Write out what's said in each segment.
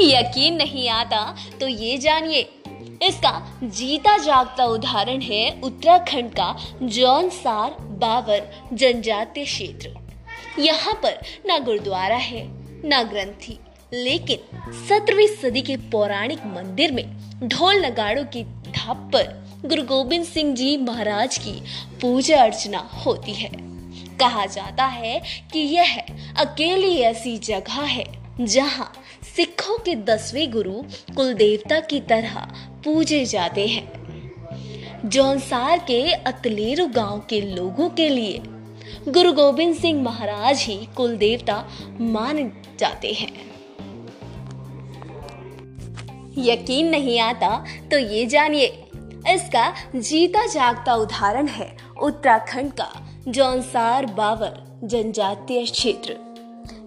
यकीन नहीं आता तो ये जानिए। इसका जीता जागता उदाहरण है उत्तराखंड का जौनसार बावर जनजातीय क्षेत्र। यहाँ पर ना गुरुद्वारा है, ना ग्रंथी, लेकिन सत्रहवीं सदी के पौराणिक मंदिर में ढोल नगाड़ों की धाप पर गुरु गोबिंद सिंह जी महाराज की पूजा अर्चना होती है। कहा जाता है कि यह अकेली ऐसी जगह है जहाँ सिखों के दसवें गुरु कुल देवता की तरह पूजे जाते हैं। जौनसार के अतलेरू गाँव के लोगों के लिए गुरु गोबिंद सिंह महाराज ही कुल देवता माने जाते हैं। यकीन नहीं आता तो ये जानिए, इसका जीता जागता उदाहरण है उत्तराखंड का। जौनसार बावर, जनजातीय क्षेत्र।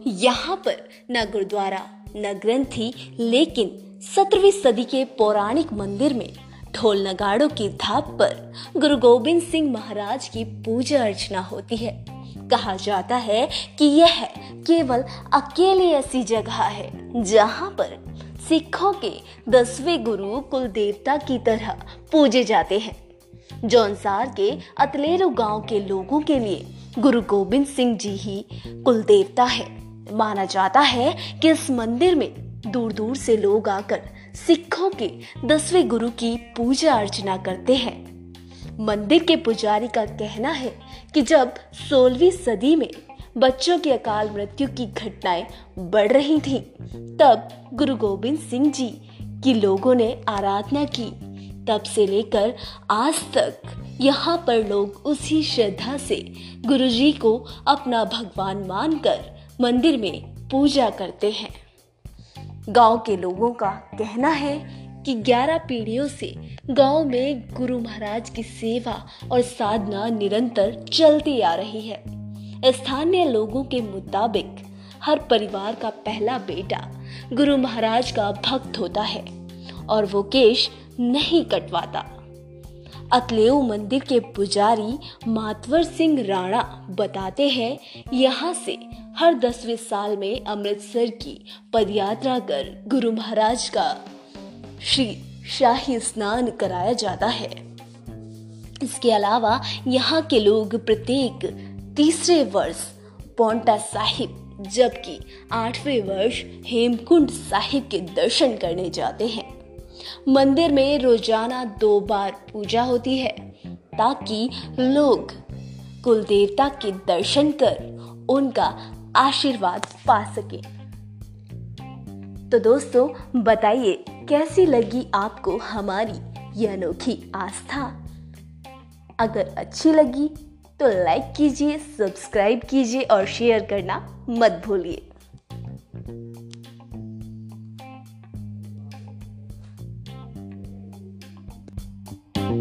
यहाँ पर न गुरुद्वारा, न ग्रंथी, लेकिन सत्रहवीं सदी के पौराणिक मंदिर में ढोल नगाड़ों की धाप पर गुरु गोबिंद सिंह महाराज की पूजा अर्चना होती है। कहा जाता है कि यह केवल अकेली ऐसी जगह है, जहाँ पर सिखों के दसवें गुरु कुल देवता की तरह पूजे जाते हैं। जौनसार के अतलेरू गाँव के लोगों के लिए गुरु गोबिंद सिंह जी ही कुल देवता है। माना जाता है कि इस मंदिर में दूर दूर से लोग आकर सिखों के दसवें गुरु की पूजा अर्चना करते हैं। मंदिर के पुजारी का कहना है कि जब सोलहवीं सदी में बच्चों की अकाल मृत्यु की घटनाएँ बढ़ रही थीं, तब गुरु गोबिंद सिंह जी की लोगों ने आराधना की। तब से लेकर आज तक यहाँ पर लोग उसी श्रद्धा से गुरु जी को अपना भगवान मानकर मंदिर में पूजा करते हैं। गाँव के लोगों का कहना है कि 11 पीढ़ियों से गाँव में गुरु महाराज की सेवा और साधना निरंतर चलती आ रही है। स्थानीय लोगों के मुताबिक हर परिवार का पहला बेटा गुरु महाराज का भक्त होता है। और वो केश नहीं कटवाता। अतलेऊ मंदिर के पुजारी मातवर सिंह राणा बताते हैं, यहाँ से हर दसवें साल में अमृतसर की पदयात्रा कर गुरु महाराज का श्री शाही स्नान कराया जाता है। इसके अलावा यहाँ के लोग प्रत्येक तीसरे वर्ष पोंटा साहिब, जबकि आठवें वर्ष हेमकुंड साहिब के दर्शन करने जाते हैं। मंदिर में रोज़ाना दो बार पूजा होती है, ताकि लोग कुल देवता के दर्शन कर उनका आशीर्वाद पा सके। तो दोस्तों, बताइए, कैसी लगी आपको हमारी यह अनोखी आस्था? अगर अच्छी लगी तो लाइक कीजिए, सब्सक्राइब कीजिए और शेयर करना मत भूलिए। यूँ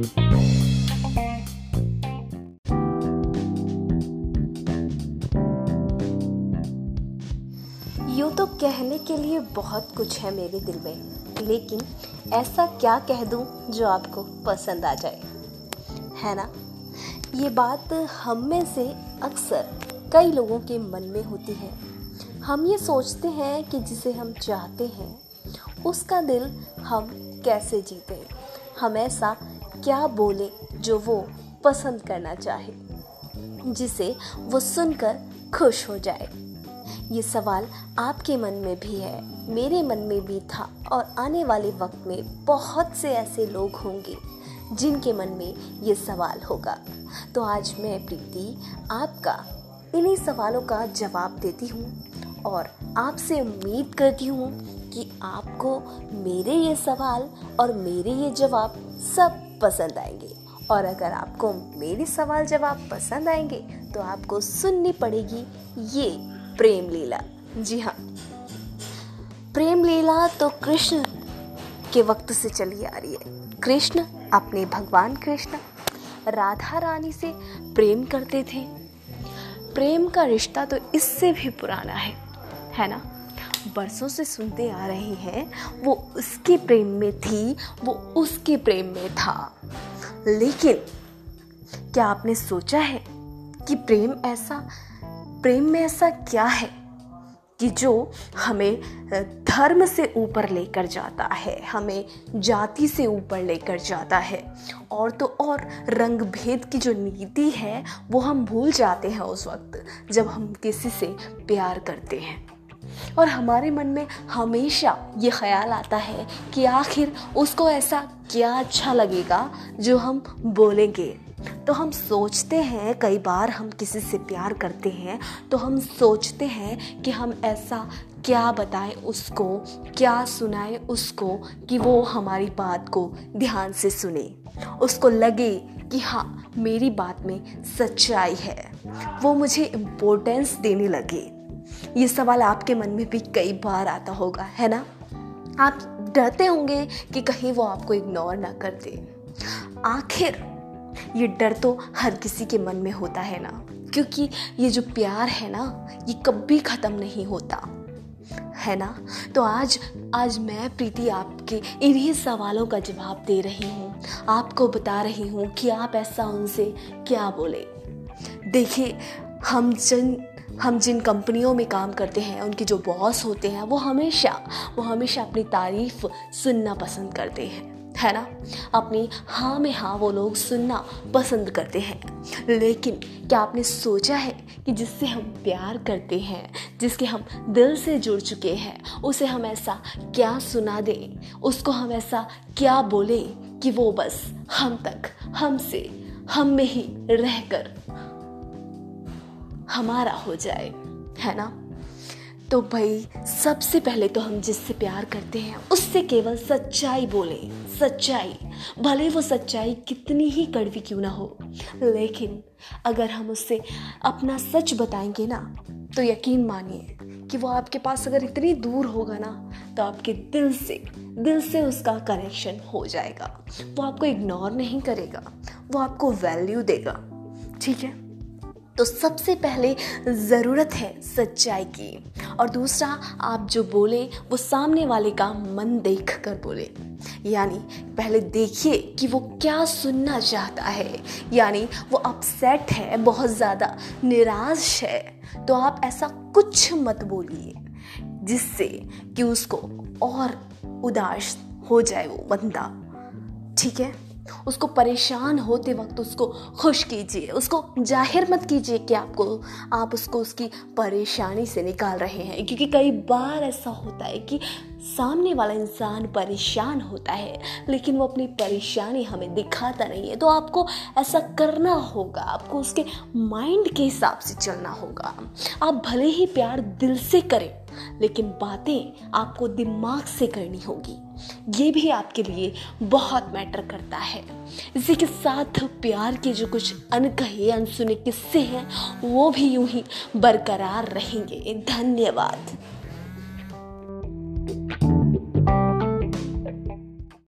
तो कहने के लिए बहुत कुछ है मेरे दिल में, लेकिन ऐसा क्या कह दूँ जो आपको पसंद आ जाए? है ना? ये बात हम में से अक्सर कई लोगों के मन में होती है। हम ये सोचते हैं कि जिसे हम चाहते हैं, उसका दिल हम कैसे जीते? हम ऐसा क्या बोले जो वो पसंद करना चाहे, जिसे वो सुनकर खुश हो जाए? ये सवाल आपके मन में भी है, मेरे मन में भी था और आने वाले वक्त में बहुत से ऐसे लोग होंगे जिनके मन में ये सवाल होगा। तो आज मैं प्रीति आपका इन्हीं सवालों का जवाब देती हूँ और आपसे उम्मीद करती हूँ कि आपको मेरे ये सवाल और मेरे ये जवाब सब पसंद आएँगे। और अगर आपको मेरे सवाल जवाब पसंद आएँगे तो आपको सुननी पड़ेगी ये प्रेम लीला। जी हाँ। प्रेम लीला तो कृष्ण के वक्त से चली आ रही है। कृष्ण अपने भगवान कृष्ण राधा रानी से प्रेम करते थे। प्रेम का रिश्ता तो इससे भी पुराना है है ना? बरसों से सुनते आ रहे हैं, वो उसके प्रेम में थी, वो उसके प्रेम में था। लेकिन क्या आपने सोचा है कि प्रेम ऐसा, प्रेम में ऐसा क्या है कि जो हमें धर्म से ऊपर लेकर जाता है, हमें जाति से ऊपर लेकर जाता है? और तो और रंग भेद की जो नीति है, वो हम भूल जाते हैं उस वक्त, जब हम किसी से प्यार करते हैं। और हमारे मन में हमेशा ये ख्याल आता है कि आखिर उसको ऐसा क्या अच्छा लगेगा जो हम बोलेंगे। तो हम सोचते हैं, कई बार हम किसी से प्यार करते हैं तो हम सोचते हैं कि हम ऐसा क्या बताएँ उसको, क्या सुनाएँ उसको कि वो हमारी बात को ध्यान से सुने। उसको लगे कि हाँ मेरी बात में सच्चाई है। वो मुझे इम्पोर्टेंस देने लगे। ये सवाल आपके मन में भी कई बार आता होगा, है ना? आप डरते होंगे कि कहीं वो आपको इग्नोर ना कर दे। आखिर ये डर तो हर किसी के मन में होता है ना, क्योंकि ये जो प्यार है ना, ये कभी ख़त्म नहीं होता, है ना? तो आज आज मैं प्रीति आपके इन्हीं सवालों का जवाब दे रही हूँ। आपको बता रही हूँ कि आप ऐसा उनसे क्या बोले? देखिए, हम जिन हम जिन कंपनियों में काम करते हैं, उनके जो बॉस होते हैं, वो हमेशा वो हमेशा अपनी तारीफ़ सुनना पसंद करते हैं, है ना? अपनी हाँ में हाँ वो लोग सुनना पसंद करते हैं। लेकिन क्या आपने सोचा है कि जिससे हम प्यार करते हैं, जिसके हम दिल से जुड़ चुके हैं, उसे हम ऐसा क्या सुना दें? उसको हम ऐसा क्या बोलें कि वो बस हम तक हमसे हम में ही रहकर हमारा हो जाए, है ना? तो भाई, सबसे पहले तो हम जिससे प्यार करते हैं, उससे केवल सच्चाई बोले, सच्चाई। भले वो सच्चाई कितनी ही कड़वी क्यों ना हो, लेकिन अगर हम उससे अपना सच बताएँगे ना तो यकीन मानिए कि वो आपके पास अगर इतनी दूर होगा ना तो आपके दिल से दिल से उसका कनेक्शन हो जाएगा। वो आपको इग्नोर नहीं करेगा, वो आपको वैल्यू देगा, ठीक है? तो सबसे पहले ज़रूरत है सच्चाई की। और दूसरा, आप जो बोले, वो सामने वाले का मन देख कर बोले। यानी पहले देखिए कि वो क्या सुनना चाहता है। यानी वो अपसेट है, बहुत ज़्यादा निराश है। तो आप ऐसा कुछ मत बोलिए, जिससे कि उसको और उदास हो जाए वो बंदा। ठीक है? उसको परेशान होते वक्त उसको खुश कीजिए, उसको ज़ाहिर मत कीजिए कि आपको, आप उसको उसकी परेशानी से निकाल रहे हैं। क्योंकि कई बार ऐसा होता है कि सामने वाला इंसान परेशान होता है, लेकिन वो अपनी परेशानी हमें दिखाता नहीं है। तो आपको ऐसा करना होगा, आपको उसके माइंड के हिसाब से चलना होगा। आप भले ही प्यार दिल से करें, लेकिन बातें आपको दिमाग से करनी होगी। ये भी आपके लिए बहुत मैटर करता है। इसी के साथ प्यार के जो कुछ अनकहे, अनसुने किस्से हैं, वो भी यूँ ही बरकरार रहेंगे। धन्यवाद।